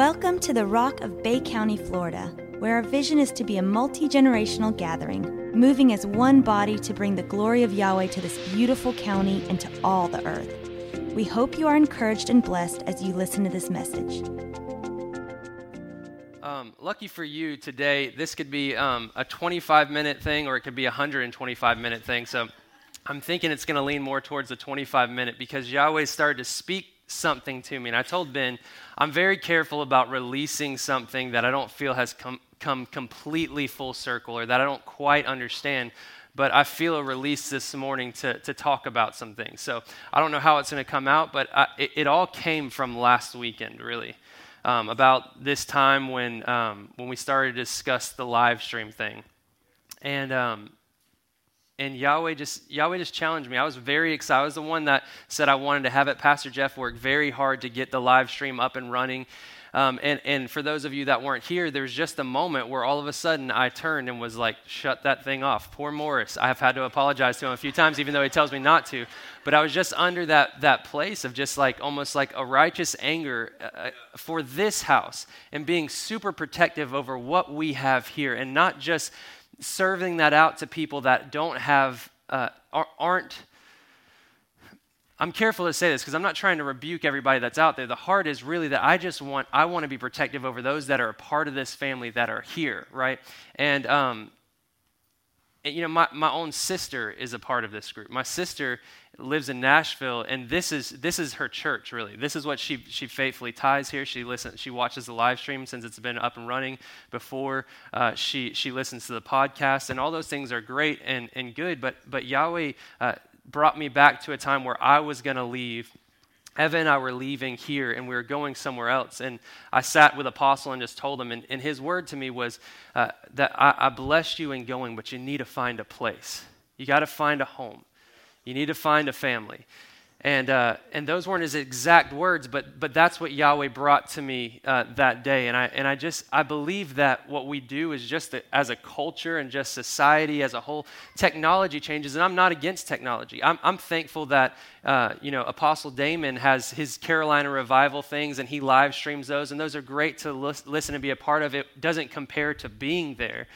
Welcome to the Rock of Bay County, Florida, where our vision is to be a multi generational gathering, moving as one body to bring the glory of Yahweh to this beautiful county and to all the earth. We hope you are encouraged and blessed as you listen to this message. Um, lucky for you today, this could be um, a 25 minute thing or it could be a 125 minute thing. So I'm thinking it's going to lean more towards the 25 minute because Yahweh started to speak something to me. And I told Ben, I'm very careful about releasing something that I don't feel has come, come completely full circle or that I don't quite understand. But I feel a release this morning to, to talk about some things. So I don't know how it's going to come out, but I, it, it, all came from last weekend, really. Um, about this time when, um, when we started to discuss the live stream thing. And um, and Yahweh just Yahweh just challenged me. I was very excited. I was the one that said I wanted to have it. Pastor Jeff worked very hard to get the live stream up and running. Um, and, and for those of you that weren't here, there was just a moment where all of a sudden I turned and was like, shut that thing off. Poor Morris. I have had to apologize to him a few times, even though he tells me not to. But I was just under that, that place of just like almost like a righteous anger uh, uh for this house and being super protective over what we have here and not just serving that out to people that don't have, uh, aren't. I'm careful to say this because I'm not trying to rebuke everybody that's out there. The heart is really that I just want, I want to be protective over those that are a part of this family that are here, right? And, um, you know, my, my own sister is a part of this group. My sister lives in Nashville, and this is this is her church. Really, this is what she she faithfully ties here. She listens. She watches the live stream since it's been up and running before. Uh, she she listens to the podcast, and all those things are great and and good. But but Yahweh uh, brought me back to a time where I was going to leave. Evan and I were leaving here and we were going somewhere else. And I sat with Apostle and just told him, and, and his word to me was uh, that I, I bless you in going, but you need to find a place. You got to find a home. You need to find a family. And, uh, and those weren't his exact words, but, but that's what Yahweh brought to me uh, that day. And I, and I just, I believe that what we do is just that as a culture and just society as a whole, technology changes. And I'm not against technology. I'm, I'm thankful that, uh, you know, Apostle Damon has his Carolina revival things and he live streams those. And those are great to listen and be a part of. It doesn't compare to being there.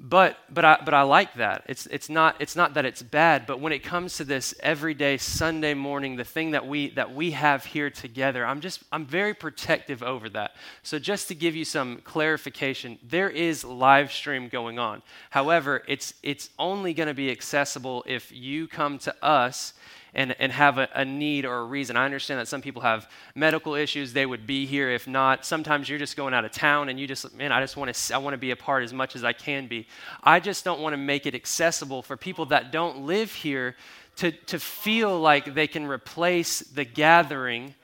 But, but, I, but I like that. It's, it's, not, it's not that it's bad, but when it comes to this everyday Sunday morning, the thing that we, that we have here together, I'm just, I'm very protective over that. So just to give you some clarification, there is live stream going on. However, it's, it's only going to be accessible if you come to us and, and have a, a, need or a reason. I understand that some people have medical issues, they would be here. If not, sometimes you're just going out of town and you just, man, I just want to, I want to be a part as much as I can be. I just don't want to make it accessible for people that don't live here to, to feel like they can replace the gathering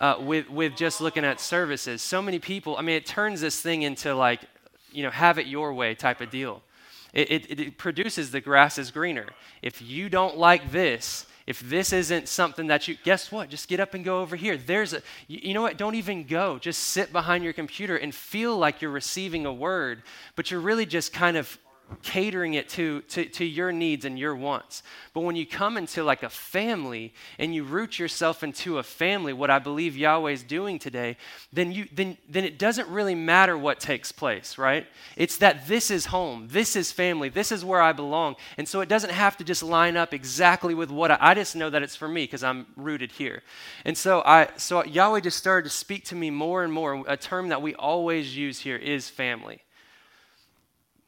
uh, with, with just looking at services. So many people, I mean, it turns this thing into like, you know, have it your way type of deal. It, it, it, produces the grass is greener. If you don't like this, if this isn't something that you, guess what? Just get up and go over here. There's a, you, know what? Don't even go. Just sit behind your computer and feel like you're receiving a word, but you're really just kind of catering it to, to, to your needs and your wants. But when you come into like a family and you root yourself into a family, what I believe Yahweh is doing today, then, you, then, then it doesn't really matter what takes place, right? It's that this is home, this is family, this is where I belong. And so it doesn't have to just line up exactly with what I, I just know that it's for me because I'm rooted here. And so, I, so Yahweh just started to speak to me more and more. A term that we always use here is family.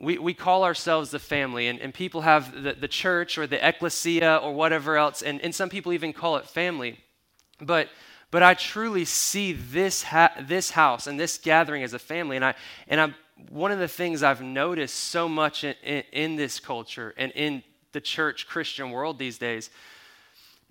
We, we call ourselves the family, and, and people have the, the church or the ecclesia or whatever else, and, and some people even call it family. But, but I truly see this, ha- this house and this gathering as a family. And, I, and I, one of the things I've noticed so much in, in, in this culture and in the church Christian world these days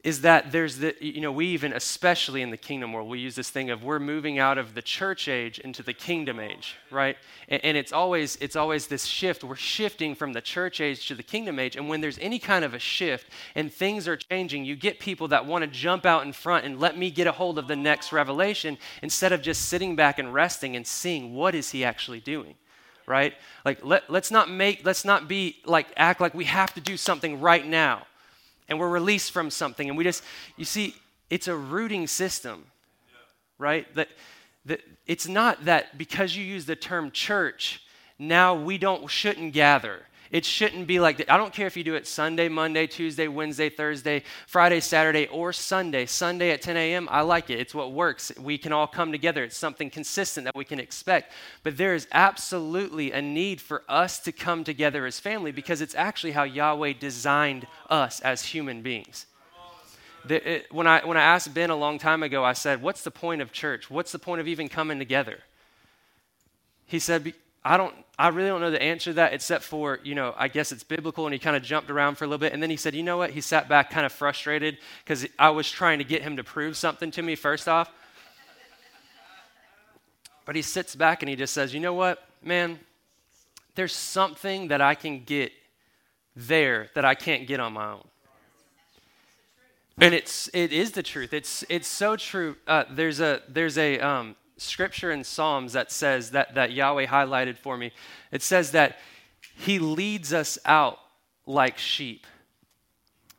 is that there's the, you know, we even, especially in the kingdom world, we use this thing of we're moving out of the church age into the kingdom age, right? And, and, it's always, it's always this shift. We're shifting from the church age to the kingdom age. And when there's any kind of a shift and things are changing, you get people that want to jump out in front and let me get a hold of the next revelation instead of just sitting back and resting and seeing what is he actually doing right like let, let's not make let's not be like act like we have to do something right now and we're released from something and we just you see it's a rooting system right that that it's not that because you use the term church, now we don't shouldn't gather. It shouldn't be like that. I don't care if you do it Sunday, Monday, Tuesday, Wednesday, Thursday, Friday, Saturday, or Sunday. Sunday at 10 a.m., I like it. It's what works. We can all come together. It's something consistent that we can expect. But there is absolutely a need for us to come together as family because it's actually how Yahweh designed us as human beings. The, it, when, I, when I asked Ben a long time ago, I said, What's the point of church? What's the point of even coming together? He said, I don't, I really don't know the answer to that except for, you know, I guess it's biblical. And he kind of jumped around for a little bit. And then he said, you know what? He sat back kind of frustrated because I was trying to get him to prove something to me first off. But he sits back and he just says, you know what, man? There's something that I can get there that I can't get on my own. And it's it is the truth. It's it's so true. Uh, there's a there's a um, scripture in Psalms that says that, that Yahweh highlighted for me. It says that He leads us out like sheep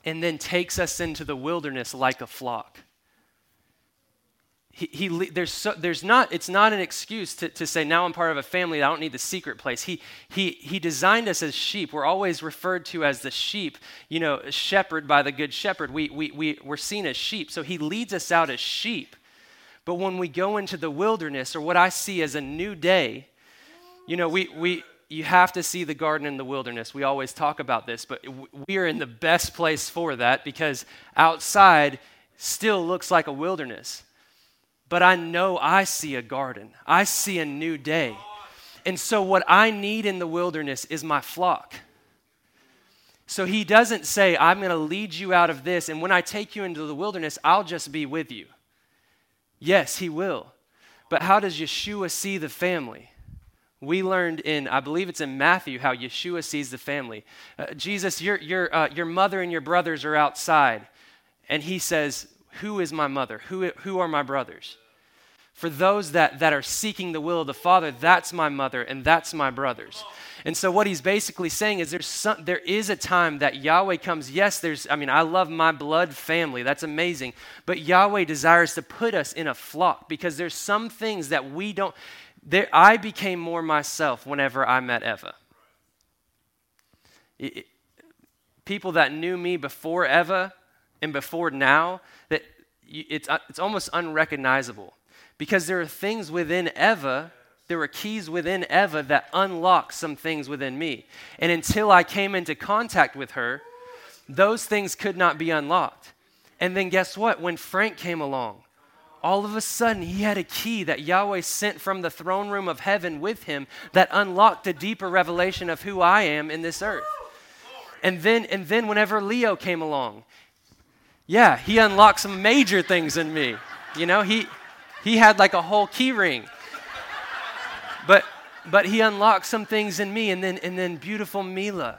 and then takes us into the wilderness like a flock. He, he, there's, so, there's not, it's not an excuse to, to say, now I'm part of a family, I don't need the secret place. He, he, he designed us as sheep. We're always referred to as the sheep, you know, shepherd by the good shepherd. We, we, we, we're seen as sheep. So he leads us out as sheep but when we go into the wilderness, or what I see as a new day, you know, we, we, you have to see the garden in the wilderness. We always talk about this, but we are in the best place for that because outside still looks like a wilderness. But I know I see a garden, I see a new day. And so, what I need in the wilderness is my flock. So, he doesn't say, I'm going to lead you out of this, and when I take you into the wilderness, I'll just be with you. Yes, he will. But how does Yeshua see the family? We learned in, I believe it's in Matthew, how Yeshua sees the family. Uh, Jesus, your, your, uh, your mother and your brothers are outside. And he says, Who is my mother? Who, who are my brothers? For those that, that are seeking the will of the Father, that's my mother and that's my brothers. And so what he's basically saying is there's some, there is a time that Yahweh comes. Yes, there's I mean I love my blood family. That's amazing. But Yahweh desires to put us in a flock because there's some things that we don't there, I became more myself whenever I met Eva. It, it, people that knew me before Eva and before now, that it's, uh, it's almost unrecognizable because there are things within Eva there were keys within Eva that unlocked some things within me. And until I came into contact with her, those things could not be unlocked. And then guess what? When Frank came along, all of a sudden he had a key that Yahweh sent from the throne room of heaven with him that unlocked a deeper revelation of who I am in this earth. And then and then whenever Leo came along, yeah, he unlocked some major things in me. You know, he he had like a whole key ring but but he unlocked some things in me and then and then beautiful Mila.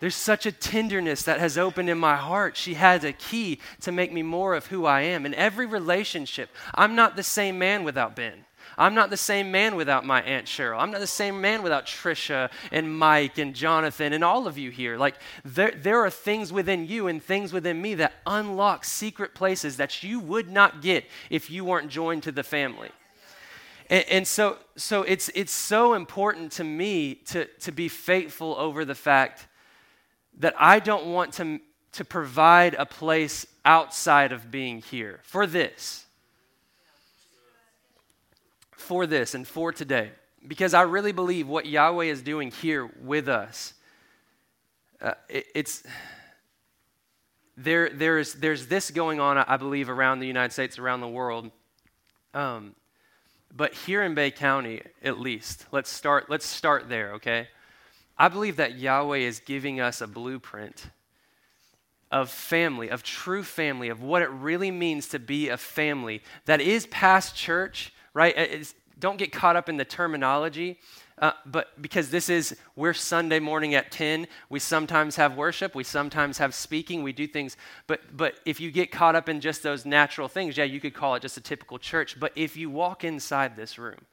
There's such a tenderness that has opened in my heart. She has a key to make me more of who I am. In every relationship, I'm not the same man without Ben. I'm not the same man without my Aunt Cheryl. I'm not the same man without Trisha and Mike and Jonathan and all of you here. Like, there, there are things within you and things within me that unlock secret places that you would not get if you weren't joined to the family. And, and, so, so it's, it's so important to me to, to be faithful over the fact that I don't want to, to provide a place outside of being here for this. For this and for today. Because I really believe what Yahweh is doing here with us, uh, it, it's there, there's, there's this going on, I believe, around the United States, around the world. Um, but here in Bay County, at least, let's start, let's start there, okay? I believe that Yahweh is giving us a blueprint of family, of true family, of what it really means to be a family that is past church, right? It's, don't get caught up in the terminology. Uh, but because this is, we're Sunday morning at 10, we sometimes have worship, we sometimes have speaking, we do things. But, but if you get caught up in just those natural things, yeah, you could call it just a typical church. But if you walk inside this room,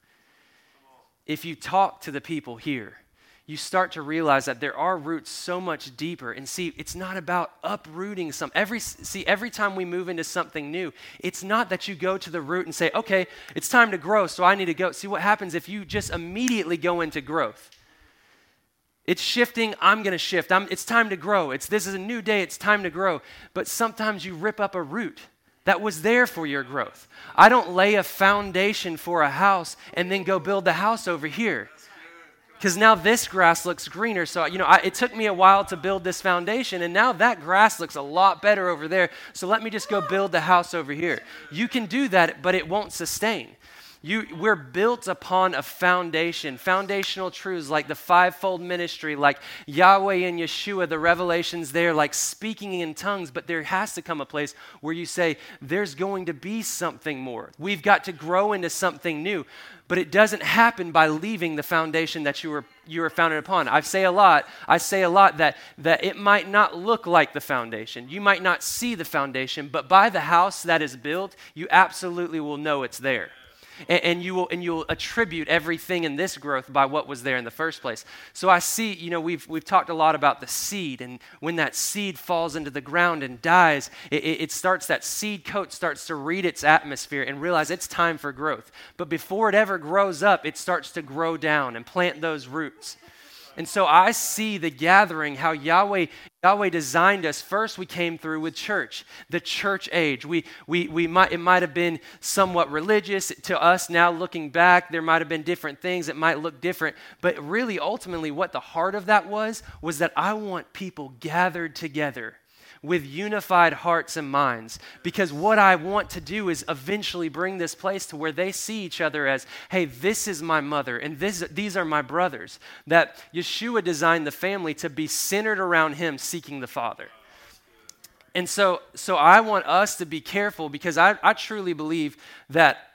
if you talk to the people here, you start to realize that there are roots so much deeper. And see, it's not about uprooting some. Every see, every time we move into something new, it's not that you go to the root and say, "Okay, it's time to grow, so I need to go." See what happens if you just immediately go into growth. It's shifting, I'm going to shift. I'm, it's time to grow. It's this is a new day, it's time to grow. But sometimes you rip up a root that was there for your growth. I don't lay a foundation for a house and then go build the house over here because now this grass looks greener. So, you know, I, it took me a while to build this foundation, and now that grass looks a lot better over there. So let me just go build the house over here. You can do that, but it won't sustain. You, we're built upon a foundation, foundational truths like the fivefold ministry, like Yahweh and Yeshua, the revelations there, like speaking in tongues. But there has to come a place where you say, there's going to be something more. We've got to grow into something new. But it doesn't happen by leaving the foundation that you were, you were founded upon. I say a lot, I say a lot that, that it might not look like the foundation. You might not see the foundation, but by the house that is built, you absolutely will know it's there and, and, you will and you'll attribute everything in this growth by what was there in the first place. So I see, you know, we've we've talked a lot about the seed, and when that seed falls into the ground and dies, it, it starts that seed coat starts to read its atmosphere and realize it's time for growth. But before it ever grows up, it starts to grow down and plant those roots. And so I see the gathering, how Yahweh, Yahweh designed us. First, we came through with church, the church age. We, we, we might, it might have been somewhat religious to us now looking back. There might have been different things It might look different. But really, ultimately, what the heart of that was, was that I want people gathered together with unified hearts and minds. Because what I want to do is eventually bring this place to where they see each other as, hey, this is my mother and this, these are my brothers. That Yeshua designed the family to be centered around him seeking the Father. And so, so I want us to be careful because I, I truly believe that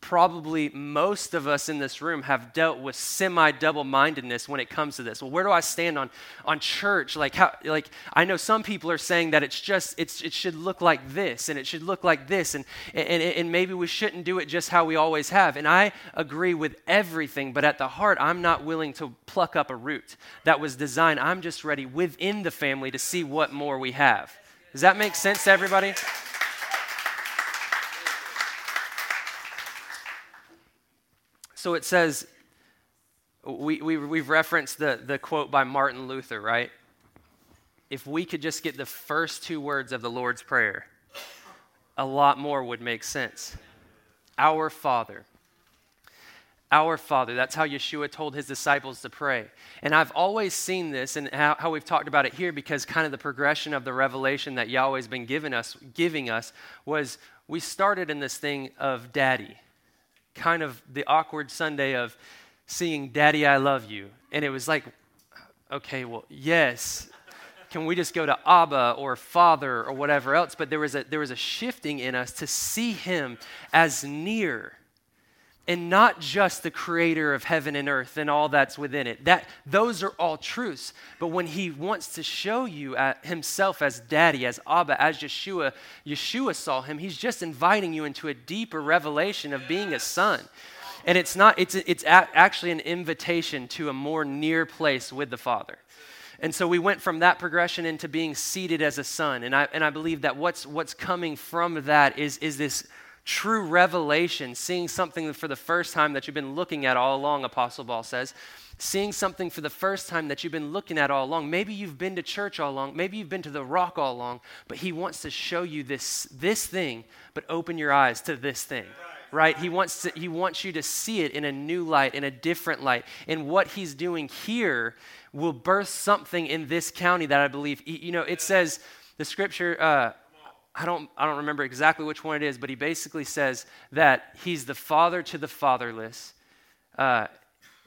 probably most of us in this room have dealt with semi double mindedness when it comes to this. Well, where do I stand on, on church? Like, how, like, I know some people are saying that it's just, it's, it should look like this and it should look like this, and, and, and maybe we shouldn't do it just how we always have. And I agree with everything, but at the heart, I'm not willing to pluck up a root that was designed. I'm just ready within the family to see what more we have. Does that make sense to everybody? So it says, we, we, we've referenced the, the quote by Martin Luther, right? If we could just get the first two words of the Lord's Prayer, a lot more would make sense. Our Father. Our Father. That's how Yeshua told his disciples to pray. And I've always seen this and how, how, we've talked about it here because kind of the progression of the revelation that Yahweh's been giving us, giving us was we started in this thing of daddy kind of the awkward Sunday of seeing Daddy, I love you. And it was like, okay, well, yes. Can we just go to Abba or Father or whatever else? But there was a, there was a shifting in us to see Him as near and not just the creator of heaven and earth and all that's within it. That those are all truths. But when he wants to show you uh, himself as daddy, as Abba, as Yeshua, Yeshua saw him, he's just inviting you into a deeper revelation of being a son. And it's not it's it's actually an invitation to a more near place with the Father. And so we went from that progression into being seated as a son. And I, and I believe that what's, what's coming from that is, is this true revelation, seeing something for the first time that you've been looking at all along, Apostle Paul says. Seeing something for the first time that you've been looking at all along. Maybe you've been to church all along. Maybe you've been to the rock all along, but he wants to show you this, this thing, but open your eyes to this thing right? He wants, to, he wants you to see it in a new light, in a different light. And what he's doing here will birth something in this county that I believe, you know, it says, the scripture, uh, I don't, I don't remember exactly which one it is, but he basically says that he's the father to the fatherless. Uh,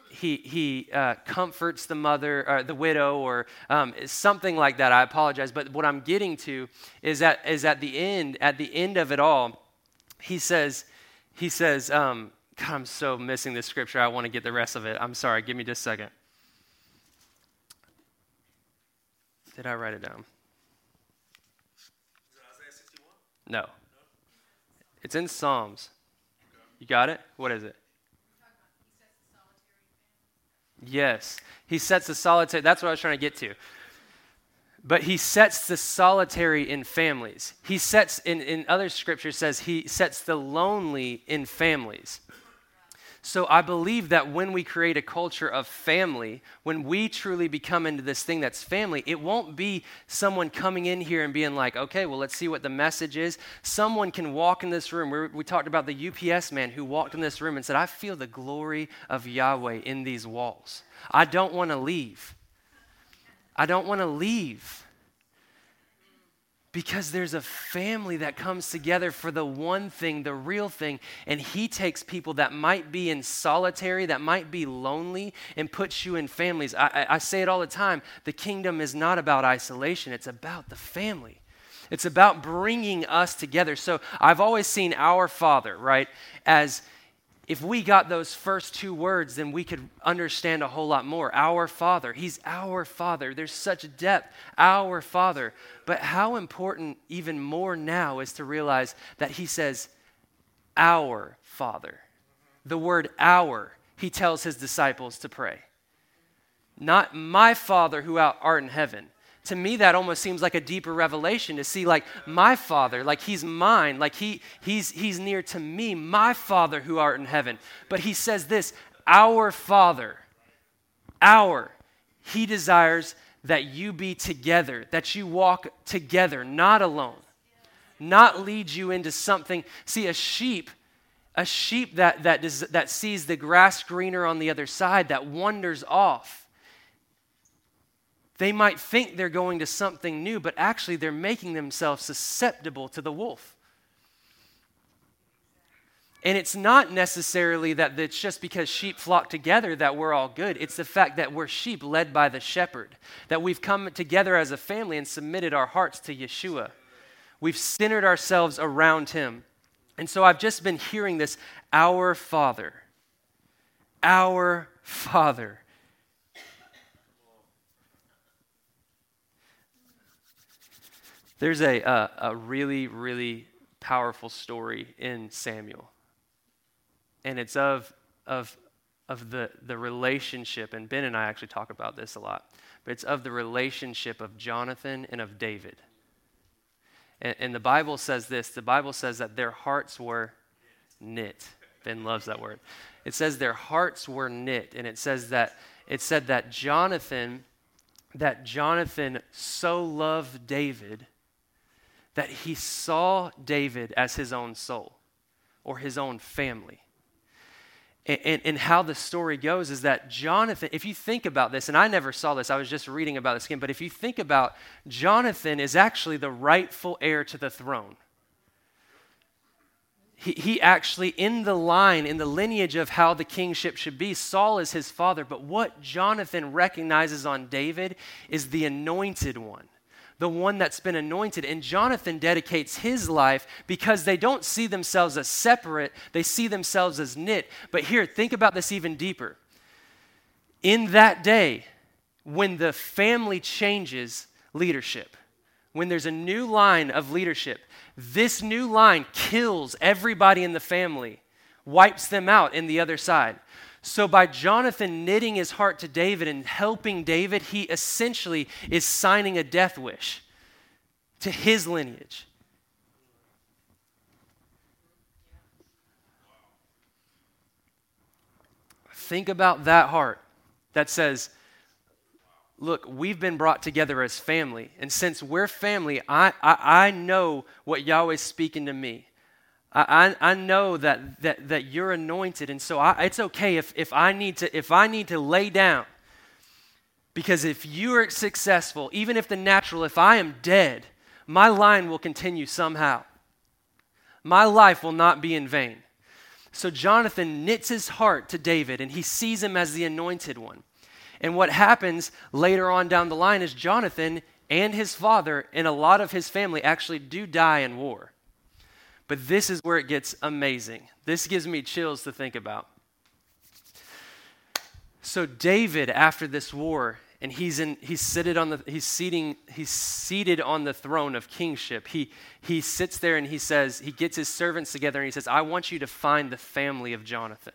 he, he uh, comforts the mother, or the widow, or um, something like that. I apologize, but what I'm getting to is that is at the end, at the end of it all, he says, he says, um, God, I'm so missing this scripture. I want to get the rest of it. I'm sorry. Give me just a second. Did I write it down? No. It's in Psalms. You got it? What is it? Yes. He sets the solitary, that's what I was trying to get to. But he sets the solitary in families. He sets, in, in other scriptures says, he sets the lonely in families. So I believe that when we create a culture of family, when we truly become into this thing that's family, it won't be someone coming in here and being like, okay, well, let's see what the message is. Someone can walk in this room. we we talked about the UPS man who walked in this room and said, I feel the glory of Yahweh in these walls. I don't want to leave. I don't want to leave because there's a family that comes together for the one thing, the real thing. And he takes people that might be in solitary, that might be lonely, and puts you in families. I, I, say it all the time the kingdom is not about isolation, it's about the family. It's about bringing us together. So I've always seen our Father, right, as if we got those first two words, then we could understand a whole lot more. Our Father. He's our Father. There's such depth. Our Father. But how important, even more now, is to realize that He says, Our Father. The word our, He tells His disciples to pray. Not my Father who art in heaven to me that almost seems like a deeper revelation to see like my father like he's mine like he he's he's near to me my father who art in heaven. But he says this our father our he desires that you be together that you walk together not alone not lead you into something. See a sheep a sheep that that that sees the grass greener on the other side that wanders off they might think they're going to something new, but actually they're making themselves susceptible to the wolf. And it's not necessarily that it's just because sheep flock together that we're all good. It's the fact that we're sheep led by the shepherd, that we've come together as a family and submitted our hearts to Yeshua. We've centered ourselves around him. And so I've just been hearing this Our Father. Our Father. There's a, a really, really powerful story in Samuel. And it's of, of, of the, the relationship, and Ben and I actually talk about this a lot, but it's of the relationship of Jonathan and of David. And, and the Bible says this the Bible says that their hearts were knit. Ben loves that word. It says their hearts were knit, and it says that it said that Jonathan, that Jonathan so loved David that he saw David as his own soul or his own family. And, and, and, how the story goes is that Jonathan, if you think about this, and I never saw this, I was just reading about this again, but if you think about Jonathan is actually the rightful heir to the throne. He, he actually, in the line, in the lineage of how the kingship should be, Saul is his father, but what Jonathan recognizes on David is the anointed one the one that's been anointed. And Jonathan dedicates his life because they don't see themselves as separate, they see themselves as knit. But here, think about this even deeper. In that day, when the family changes leadership, when there's a new line of leadership, this new line kills everybody in the family, wipes them out in the other side. So, by Jonathan knitting his heart to David and helping David, he essentially is signing a death wish to his lineage. Think about that heart that says, Look, we've been brought together as family. And since we're family, I, I, I know what Yahweh's speaking to me. I, I know that, that, that you're anointed, and so I, it's okay if, if, I need to, if I need to lay down. Because if you are successful, even if the natural, if I am dead, my line will continue somehow. My life will not be in vain. So Jonathan knits his heart to David, and he sees him as the anointed one. And what happens later on down the line is Jonathan and his father and a lot of his family actually do die in war. But this is where it gets amazing. This gives me chills to think about. So, David, after this war, and he's, in, he's, seated on the, he's, seating, he's seated on the throne of kingship. He, he sits there and he says, he gets his servants together and he says, I want you to find the family of Jonathan.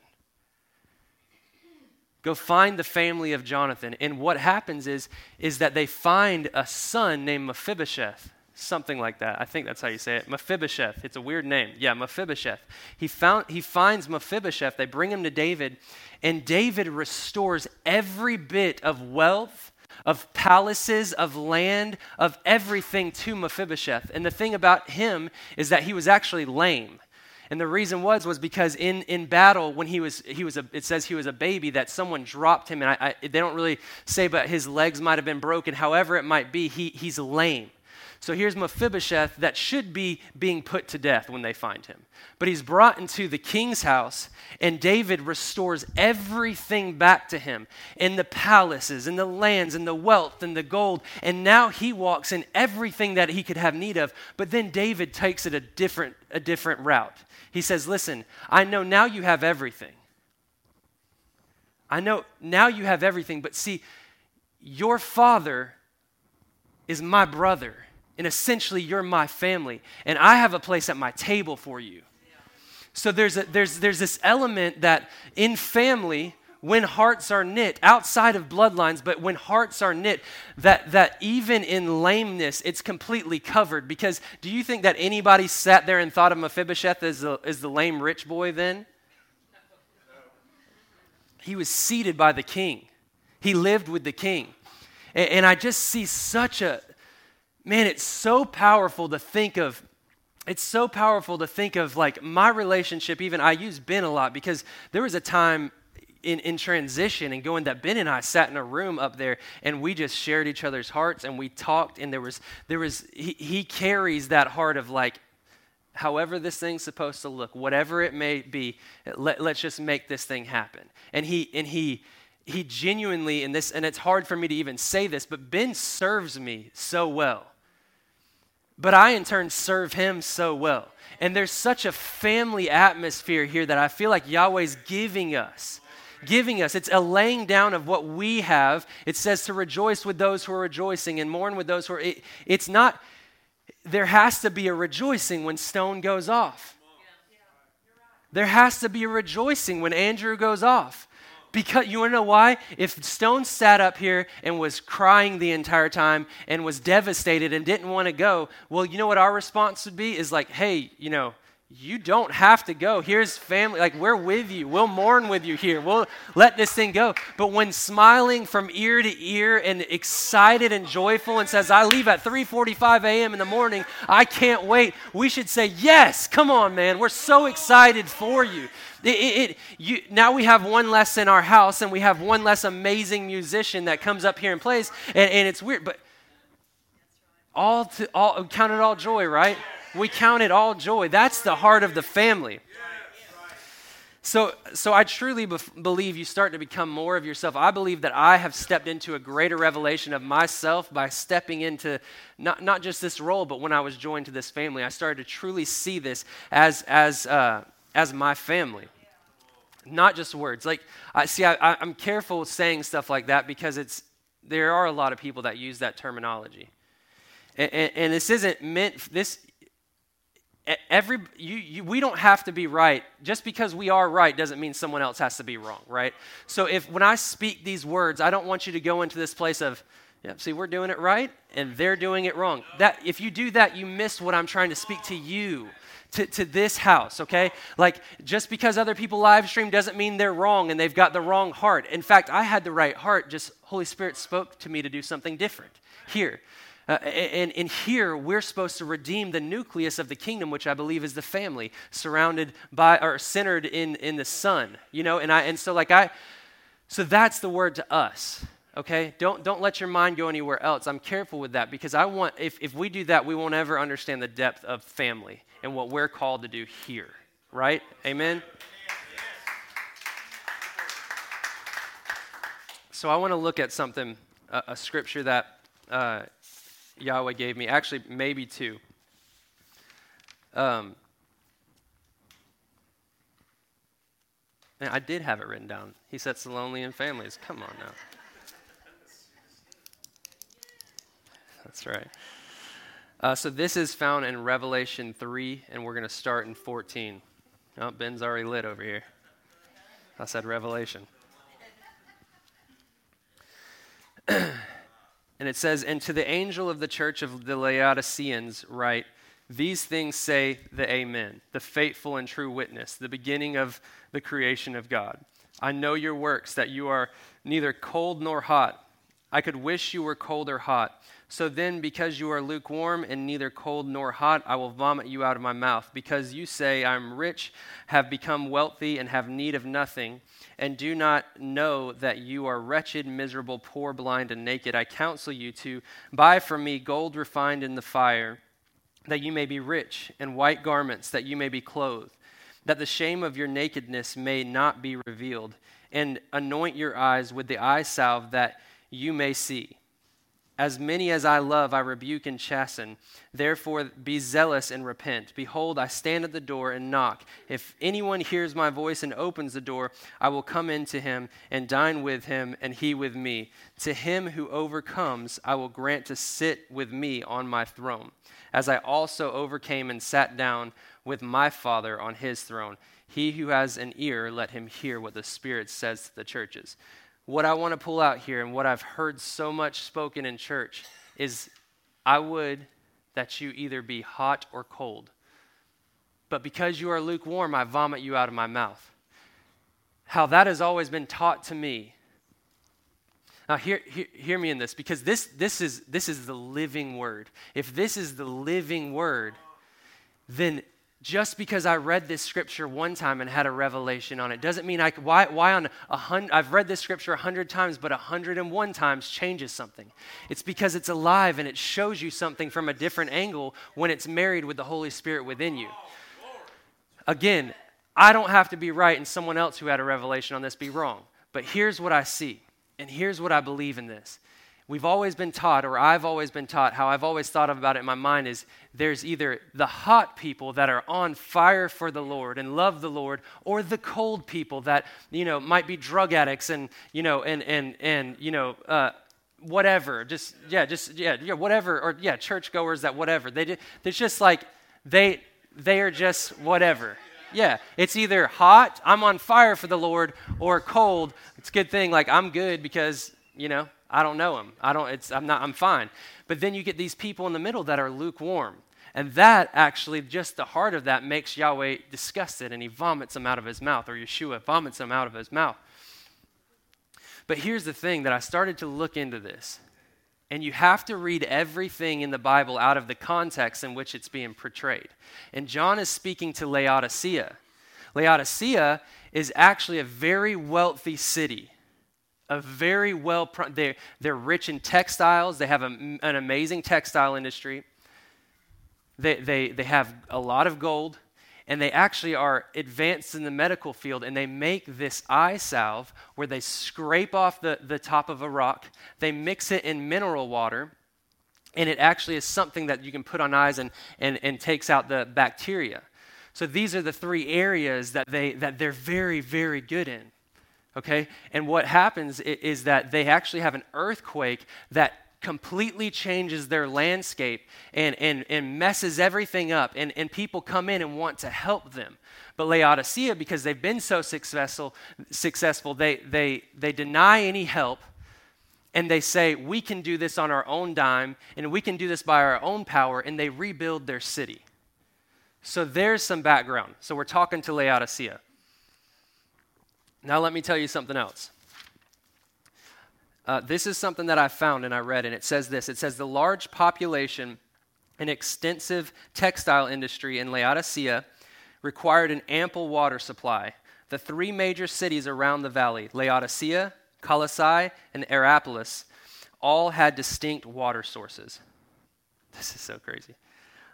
go find the family of Jonathan. And what happens is, is that they find a son named Mephibosheth. Something like that. I think that's how you say it. Mephibosheth. It's a weird name. Yeah, Mephibosheth. He, found, he finds Mephibosheth. They bring him to David, and David restores every bit of wealth, of palaces, of land, of everything to Mephibosheth. And the thing about him is that he was actually lame. And the reason was was because in, in battle, when he was he was a, it says he was a baby, that someone dropped him, and I, I, they don't really say, but his legs might have been broken. However, it might be, he, he's lame. So here's Mephibosheth that should be being put to death when they find him. But he's brought into the king's house, and David restores everything back to him in the palaces, and the lands, and the wealth, and the gold. And now he walks in everything that he could have need of. But then David takes it a different, a different route. He says, Listen, I know now you have everything. I know now you have everything, but see, your father is my brother, and essentially you're my family, and I have a place at my table for you. So there's, a, there's, there's this element that in family, when hearts are knit outside of bloodlines but when hearts are knit that that even in lameness it's completely covered. Because do you think that anybody sat there and thought of mephibosheth as the, as the lame rich boy then? He was seated by the king. He lived with the king. And, and i just see such a man it's so powerful to think of it's so powerful to think of like my relationship even i use ben a lot because there was a time in, in transition and going that Ben and I sat in a room up there and we just shared each other's hearts and we talked and there was there was he, he carries that heart of like however this thing's supposed to look whatever it may be let, let's just make this thing happen. And he and he he genuinely in this and it's hard for me to even say this but ben serves me so well but i in turn serve him so well and there's such a family atmosphere here that i feel like yahweh's giving us giving us. It's a laying down of what we have. It says to rejoice with those who are rejoicing and mourn with those who are. It, it's not, there has to be a rejoicing when Stone goes off. There has to be a rejoicing when Andrew goes off. Because you want to know why? If Stone sat up here and was crying the entire time and was devastated and didn't want to go, well, you know what our response would be? Is like, hey, you know, you don't have to go. Here's family. Like, we're with you. We'll mourn with you here. We'll let this thing go. But when smiling from ear to ear and excited and joyful and says, I leave at 3.45 a.m. in the morning, I can't wait, we should say, yes, come on, man. We're so excited for you. It, it, it, you, now we have one less in our house and we have one less amazing musician that comes up here and plays. And, and it's weird, but all, to, all count it all joy, right? We count it all joy. That's the heart of the family. So, so I truly be- believe you start to become more of yourself. I believe that I have stepped into a greater revelation of myself by stepping into not, not just this role, but when I was joined to this family, I started to truly see this as, as, uh, as my family. Not just words. Like, I see, I, I'm careful saying stuff like that because it's, there are a lot of people that use that terminology. And, and, and this isn't meant, this every you, you, we don't have to be right just because we are right doesn't mean someone else has to be wrong right so if when i speak these words i don't want you to go into this place of yeah see we're doing it right and they're doing it wrong that if you do that you miss what i'm trying to speak to you to, to this house okay like just because other people live stream doesn't mean they're wrong and they've got the wrong heart in fact i had the right heart just holy spirit spoke to me to do something different here uh, and, and here we're supposed to redeem the nucleus of the kingdom, which I believe is the family, surrounded by or centered in, in the son. You know, and I and so like I so that's the word to us. Okay? Don't don't let your mind go anywhere else. I'm careful with that because I want if, if we do that, we won't ever understand the depth of family and what we're called to do here. Right? Amen. So I want to look at something, a, a scripture that uh, Yahweh gave me. Actually, maybe two. Um, I did have it written down. He sets the lonely in families. Come on now. That's right. Uh, so this is found in Revelation 3, and we're going to start in 14. Oh, Ben's already lit over here. I said Revelation. and it says, And to the angel of the church of the Laodiceans, write, These things say the Amen, the faithful and true witness, the beginning of the creation of God. I know your works, that you are neither cold nor hot. I could wish you were cold or hot. So then, because you are lukewarm and neither cold nor hot, I will vomit you out of my mouth. Because you say, I am rich, have become wealthy, and have need of nothing, and do not know that you are wretched, miserable, poor, blind, and naked, I counsel you to buy from me gold refined in the fire, that you may be rich, and white garments, that you may be clothed, that the shame of your nakedness may not be revealed, and anoint your eyes with the eye salve, that you may see. As many as I love, I rebuke and chasten. Therefore, be zealous and repent. Behold, I stand at the door and knock. If anyone hears my voice and opens the door, I will come in to him and dine with him, and he with me. To him who overcomes, I will grant to sit with me on my throne, as I also overcame and sat down with my Father on his throne. He who has an ear, let him hear what the Spirit says to the churches what I want to pull out here and what I've heard so much spoken in church is I would that you either be hot or cold. But because you are lukewarm, I vomit you out of my mouth. How that has always been taught to me. Now, hear, hear, hear me in this because this, this, is, this is the living word. If this is the living word, then just because I read this scripture one time and had a revelation on it doesn't mean I why why on a hundred I've read this scripture a hundred times, but a hundred and one times changes something. It's because it's alive and it shows you something from a different angle when it's married with the Holy Spirit within you. Again, I don't have to be right and someone else who had a revelation on this be wrong. But here's what I see, and here's what I believe in this we've always been taught, or I've always been taught, how I've always thought about it in my mind is there's either the hot people that are on fire for the Lord and love the Lord, or the cold people that, you know, might be drug addicts and, you know, and, and, and you know, uh, whatever, just, yeah, just, yeah, yeah, whatever, or yeah, churchgoers that whatever. They, it's just like, they, they are just whatever. Yeah, it's either hot, I'm on fire for the Lord, or cold. It's a good thing, like I'm good because, you know, I don't know him. I don't, it's, I'm not, I'm fine. But then you get these people in the middle that are lukewarm. And that actually, just the heart of that makes Yahweh disgusted and he vomits them out of his mouth, or Yeshua vomits them out of his mouth. But here's the thing that I started to look into this. And you have to read everything in the Bible out of the context in which it's being portrayed. And John is speaking to Laodicea. Laodicea is actually a very wealthy city a very well, they're, they're rich in textiles. They have a, an amazing textile industry. They, they, they have a lot of gold, and they actually are advanced in the medical field, and they make this eye salve where they scrape off the, the top of a rock, they mix it in mineral water, and it actually is something that you can put on eyes and, and, and takes out the bacteria. So these are the three areas that, they, that they're very, very good in okay? And what happens is that they actually have an earthquake that completely changes their landscape and, and, and messes everything up. And, and people come in and want to help them. But Laodicea, because they've been so successful, successful they, they, they deny any help and they say, we can do this on our own dime and we can do this by our own power, and they rebuild their city. So there's some background. So we're talking to Laodicea. Now, let me tell you something else. Uh, this is something that I found and I read, and it says this it says, The large population and extensive textile industry in Laodicea required an ample water supply. The three major cities around the valley, Laodicea, Colossae, and Hierapolis, all had distinct water sources. This is so crazy.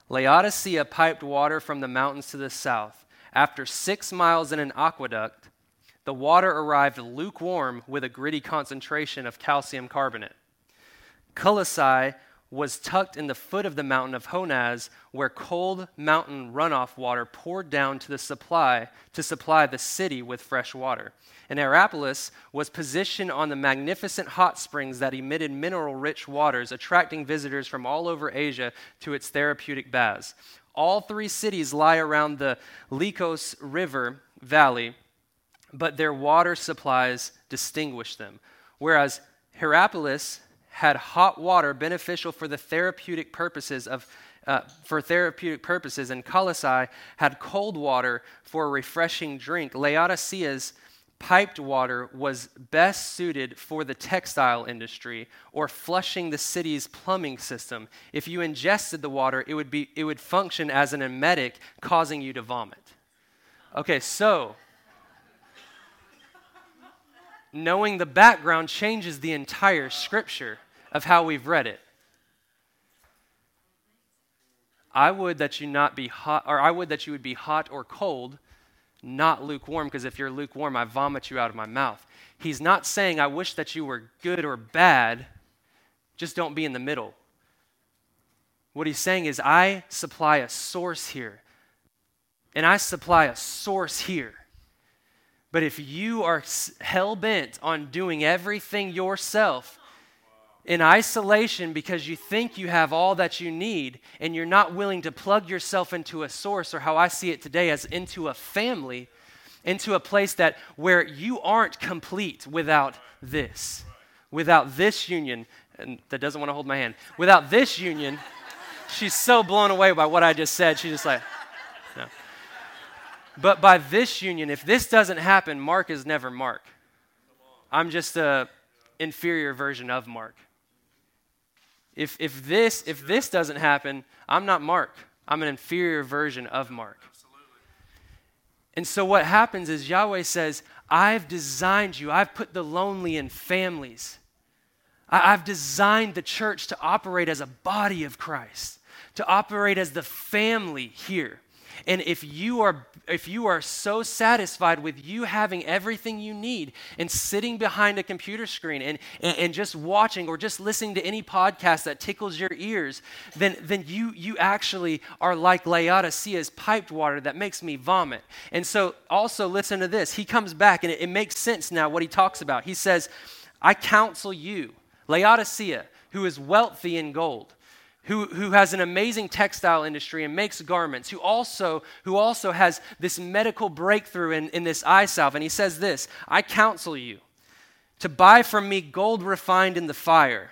Laodicea piped water from the mountains to the south. After six miles in an aqueduct, the water arrived lukewarm with a gritty concentration of calcium carbonate. Colossae was tucked in the foot of the mountain of Honaz, where cold mountain runoff water poured down to the supply to supply the city with fresh water. And Hierapolis was positioned on the magnificent hot springs that emitted mineral-rich waters, attracting visitors from all over Asia to its therapeutic baths. All three cities lie around the Lycos River Valley, but their water supplies distinguished them. Whereas Hierapolis had hot water beneficial for the therapeutic purposes of uh, for therapeutic purposes, and Colossae had cold water for a refreshing drink. Laodicea's piped water was best suited for the textile industry or flushing the city's plumbing system. If you ingested the water, it would, be, it would function as an emetic, causing you to vomit. Okay, so knowing the background changes the entire scripture of how we've read it. I would that you not be hot, or I would that you would be hot or cold, not lukewarm, because if you're lukewarm, I vomit you out of my mouth. He's not saying, I wish that you were good or bad, just don't be in the middle. What he's saying is, I supply a source here, and I supply a source here. But if you are hell bent on doing everything yourself, in isolation because you think you have all that you need and you're not willing to plug yourself into a source or how I see it today as into a family into a place that where you aren't complete without this without this union and that doesn't want to hold my hand without this union she's so blown away by what I just said she's just like but by this union if this doesn't happen Mark is never Mark I'm just a inferior version of Mark if, if, this, if this doesn't happen, I'm not Mark. I'm an inferior version of Mark. And so what happens is Yahweh says, I've designed you, I've put the lonely in families. I've designed the church to operate as a body of Christ, to operate as the family here. And if you are if you are so satisfied with you having everything you need and sitting behind a computer screen and, and, and, just watching or just listening to any podcast that tickles your ears, then, then you, you actually are like Laodicea's piped water that makes me vomit. And so also listen to this. He comes back and it, it makes sense now what he talks about. He says, I counsel you, Laodicea, who is wealthy in gold who, who has an amazing textile industry and makes garments, who also, who also has this medical breakthrough in, in this eye salve. And he says this I counsel you to buy from me gold refined in the fire,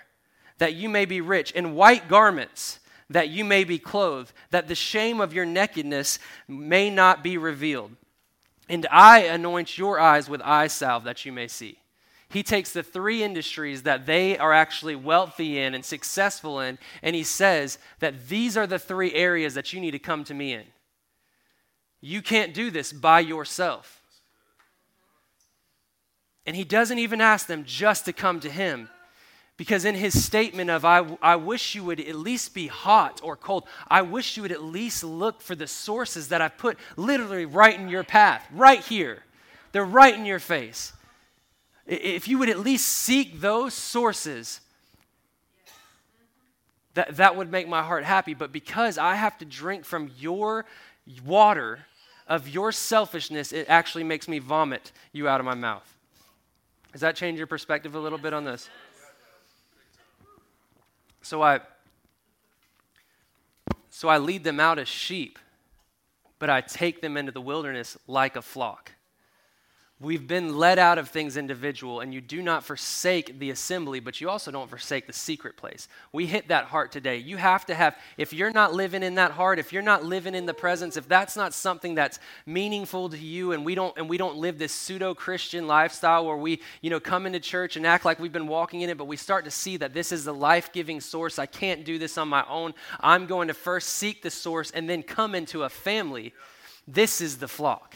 that you may be rich, and white garments, that you may be clothed, that the shame of your nakedness may not be revealed. And I anoint your eyes with eye salve, that you may see. He takes the three industries that they are actually wealthy in and successful in, and he says that these are the three areas that you need to come to me in. You can't do this by yourself. And he doesn't even ask them just to come to him. Because in his statement of, I, I wish you would at least be hot or cold, I wish you would at least look for the sources that I've put literally right in your path, right here. They're right in your face. If you would at least seek those sources, that, that would make my heart happy. But because I have to drink from your water of your selfishness, it actually makes me vomit you out of my mouth. Does that change your perspective a little bit on this? So I so I lead them out as sheep, but I take them into the wilderness like a flock. We've been led out of things individual, and you do not forsake the assembly, but you also don't forsake the secret place. We hit that heart today. You have to have, if you're not living in that heart, if you're not living in the presence, if that's not something that's meaningful to you, and we don't and we don't live this pseudo-Christian lifestyle where we, you know, come into church and act like we've been walking in it, but we start to see that this is the life-giving source. I can't do this on my own. I'm going to first seek the source and then come into a family. This is the flock.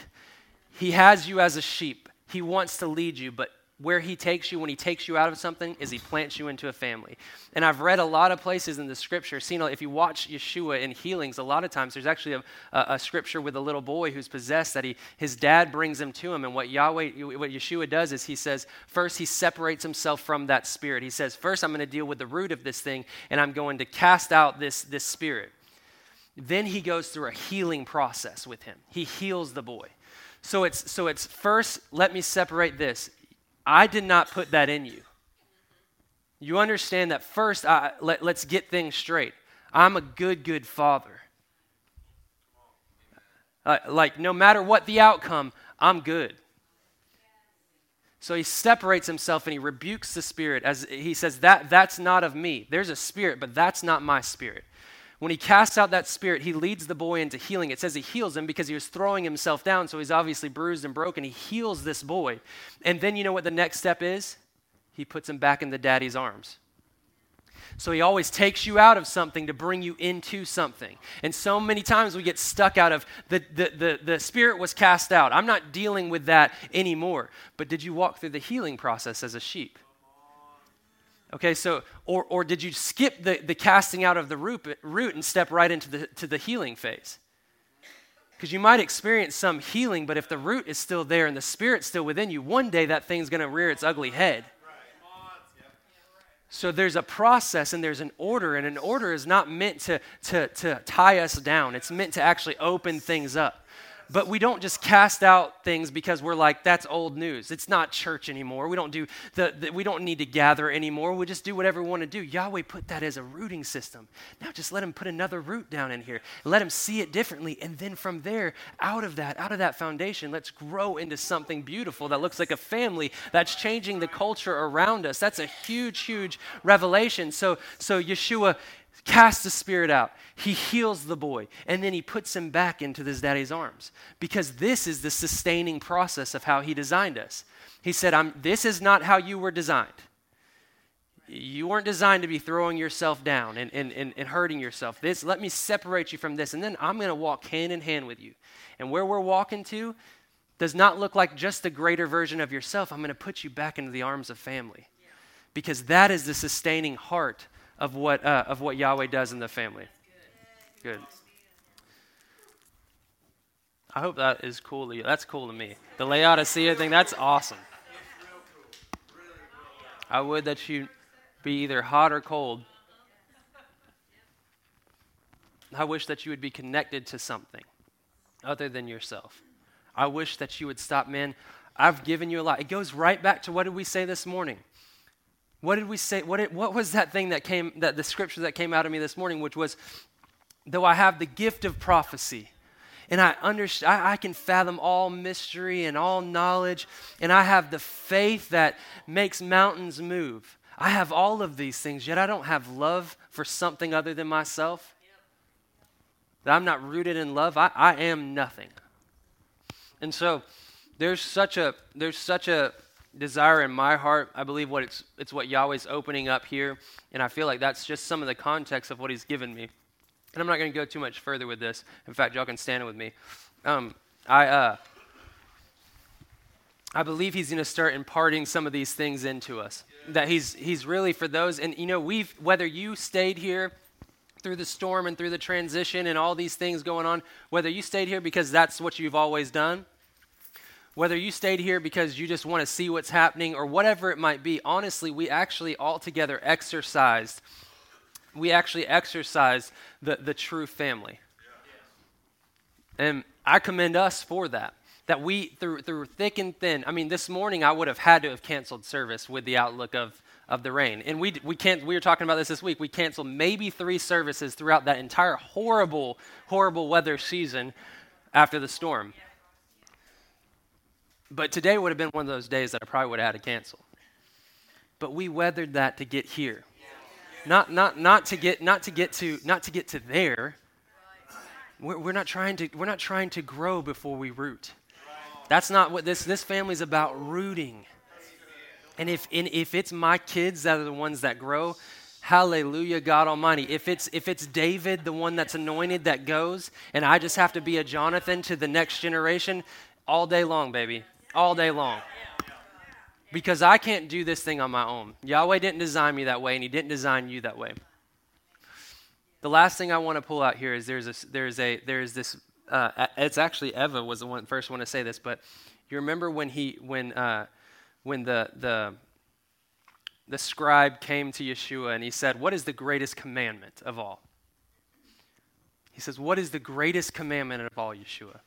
He has you as a sheep. He wants to lead you, but where he takes you when he takes you out of something is he plants you into a family. And I've read a lot of places in the scripture. Seen if you watch Yeshua in healings, a lot of times there's actually a, a, a, scripture with a little boy who's possessed that he his dad brings him to him. And what Yahweh, what Yeshua does is he says first he separates himself from that spirit. He says first I'm going to deal with the root of this thing, and I'm going to cast out this this spirit. Then he goes through a healing process with him. He heals the boy. So it's so it's first let me separate this. I did not put that in you. You understand that first I, let, let's get things straight. I'm a good good father. Uh, like no matter what the outcome, I'm good. So he separates himself and he rebukes the spirit as he says, that, That's not of me. There's a spirit, but that's not my spirit. When he casts out that spirit, he leads the boy into healing. It says he heals him because he was throwing himself down, so he's obviously bruised and broken. He heals this boy. And then you know what the next step is? He puts him back in the daddy's arms. So he always takes you out of something to bring you into something. And so many times we get stuck out of the, the, the, the, spirit was cast out. I'm not dealing with that anymore. But did you walk through the healing process as a sheep? Okay, so, or, or did you skip the, the casting out of the root, root and step right into the, to the healing phase? Because you might experience some healing, but if the root is still there and the spirit's still within you, one day that thing's going to rear its ugly head. So there's a process and there's an order, and an order is not meant to, to, to tie us down. It's meant to actually open things up. But we don't just cast out things because we're like, that's old news. It's not church anymore. We don't do the, the we don't need to gather anymore. We just do whatever we want to do. Yahweh put that as a rooting system. Now just let him put another root down in here. Let him see it differently. And then from there, out of that, out of that foundation, let's grow into something beautiful that looks like a family that's changing the culture around us. That's a huge, huge revelation. So so Yeshua casts the spirit out. He heals the boy, and then he puts him back into his daddy's arms because this is the sustaining process of how he designed us. He said, I'm, This is not how you were designed. You weren't designed to be throwing yourself down and, and, and, and hurting yourself. This, let me separate you from this, and then I'm going to walk hand in hand with you. And where we're walking to does not look like just a greater version of yourself. I'm going to put you back into the arms of family because that is the sustaining heart of what, uh, of what Yahweh does in the family. Good. I hope that is cool to you. That's cool to me. The Laodicea thing, that's awesome. I would that you be either hot or cold. I wish that you would be connected to something other than yourself. I wish that you would stop, man. I've given you a lot. It goes right back to what did we say this morning? What did we say? What, it, what was that thing that came, that the scripture that came out of me this morning, which was, though I have the gift of prophecy, and I understand, I, I, can fathom all mystery and all knowledge, and I have the faith that makes mountains move. I have all of these things, yet I don't have love for something other than myself. That I'm not rooted in love. I, I am nothing. And so there's such a there's such a desire in my heart. I believe what it's, it's what Yahweh's opening up here, and I feel like that's just some of the context of what He's given me. And I'm not going to go too much further with this. In fact, y'all can stand with me. Um, I, uh, I believe He's going to start imparting some of these things into us. That He's He's really for those, and you know, we've whether you stayed here through the storm and through the transition and all these things going on, whether you stayed here because that's what you've always done whether you stayed here because you just want to see what's happening or whatever it might be, honestly, we actually all together exercised. We actually exercised the, the true family. And I commend us for that. That we, through, through thick and thin, I mean, this morning I would have had to have canceled service with the outlook of, of the rain. And we, we, can't, we were talking about this this week. We canceled maybe three services throughout that entire horrible, horrible weather season after the storm. But today would have been one of those days that I probably would have had to cancel. But we weathered that to get here. Not, not, not, to, get, not, to, get to, not to get to there. We're, we're, not trying to, we're not trying to grow before we root. That's not what this, this family's about rooting. And if, and if it's my kids that are the ones that grow, hallelujah, God Almighty. If it's, if it's David, the one that's anointed, that goes, and I just have to be a Jonathan to the next generation, all day long, baby all day long. Because I can't do this thing on my own. Yahweh didn't design me that way, and He didn't design you that way. The last thing I want to pull out here is there's a, there's a there's this. Uh, it's actually Eva was the one first one to say this, but you remember when he when uh, when the the the scribe came to Yeshua and he said, "What is the greatest commandment of all?" He says, "What is the greatest commandment of all, Yeshua?"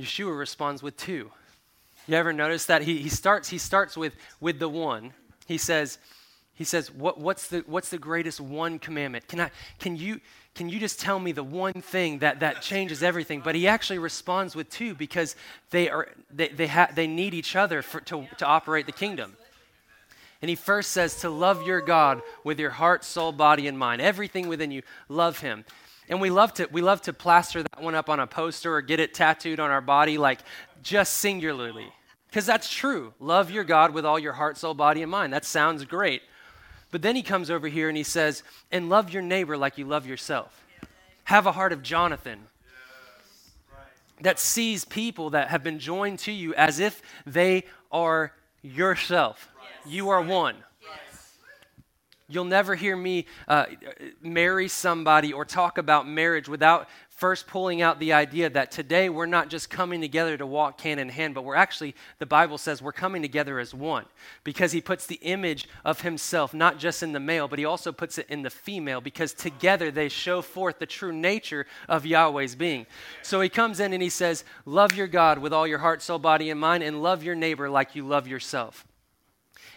Yeshua responds with two. You ever notice that? He, he, starts, he starts with, with the one. He says, He says, what, what's, the, what's the greatest one commandment? Can, I, can, you, can you just tell me the one thing that, that changes everything? But he actually responds with two because they, are, they, they, ha, they need each other for, to, to operate the kingdom. And he first says to love your God with your heart, soul, body, and mind. Everything within you, love him. And we love to we love to plaster that one up on a poster or get it tattooed on our body like just singularly. Because that's true. Love your God with all your heart, soul, body, and mind. That sounds great. But then he comes over here and he says, and love your neighbor like you love yourself. Have a heart of Jonathan that sees people that have been joined to you as if they are yourself. You are one. You'll never hear me uh, marry somebody or talk about marriage without first pulling out the idea that today we're not just coming together to walk hand in hand, but we're actually, the Bible says, we're coming together as one because he puts the image of himself not just in the male, but he also puts it in the female because together they show forth the true nature of Yahweh's being. So he comes in and he says, Love your God with all your heart, soul, body, and mind, and love your neighbor like you love yourself.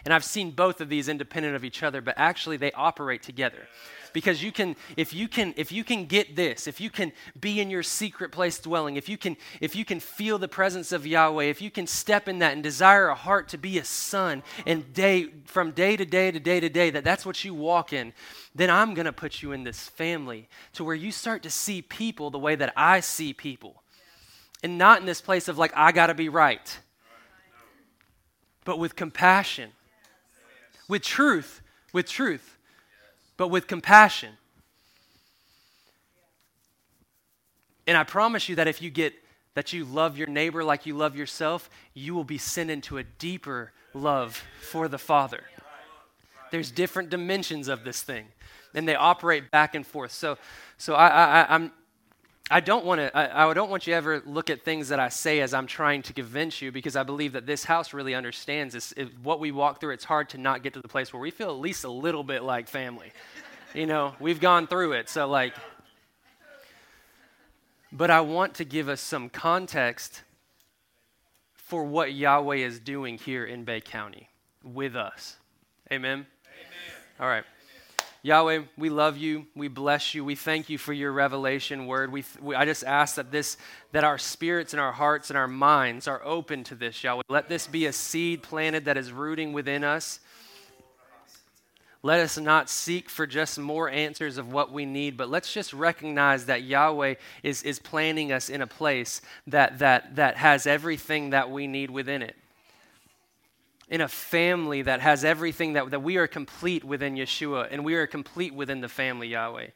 And I've seen both of these independent of each other, but actually they operate together. Because you can if you can if you can get this if you can be in your secret place dwelling if you can if you can feel the presence of yahweh if you can step in that and desire a heart to be a son and day from day to day to day to day that that's what you walk in then i'm going to put you in this family to where you start to see people the way that i see people. And not in this place of like i got to be right but with compassion with truth with truth but with compassion. And I promise you that if you get that you love your neighbor like you love yourself, you will be sent into a deeper love for the Father. There's different dimensions of this thing, and they operate back and forth. So, so I, I, I'm, I don't want to. I, I, don't want you to ever look at things that I say as I'm trying to convince you, because I believe that this house really understands this. What we walk through, it's hard to not get to the place where we feel at least a little bit like family you know, we've gone through it. So, like, but I want to give us some context for what Yahweh is doing here in Bay County with us. Amen? Amen. All right. Yahweh, we love you. We bless you. We thank you for your revelation word. We, we, I just ask that this, that our spirits and our hearts and our minds are open to this, Yahweh. Let this be a seed planted that is rooting within us let us not seek for just more answers of what we need, but let's just recognize that Yahweh is, is planting us in a place that, that, that has everything that we need within it. In a family that has everything that, that we are complete within Yeshua, and we are complete within the family, Yahweh.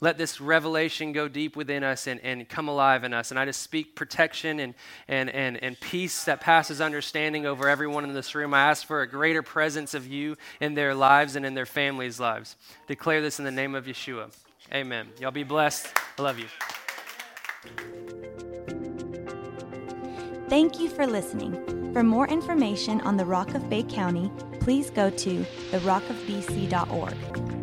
Let this revelation go deep within us and, and come alive in us. And I just speak protection and, and, and, and peace that passes understanding over everyone in this room. I ask for a greater presence of you in their lives and in their families' lives. Declare this in the name of Yeshua. Amen. Y'all be blessed. I love you. Thank you for listening. For more information on the Rock of Bay County, please go to therockofbc.org.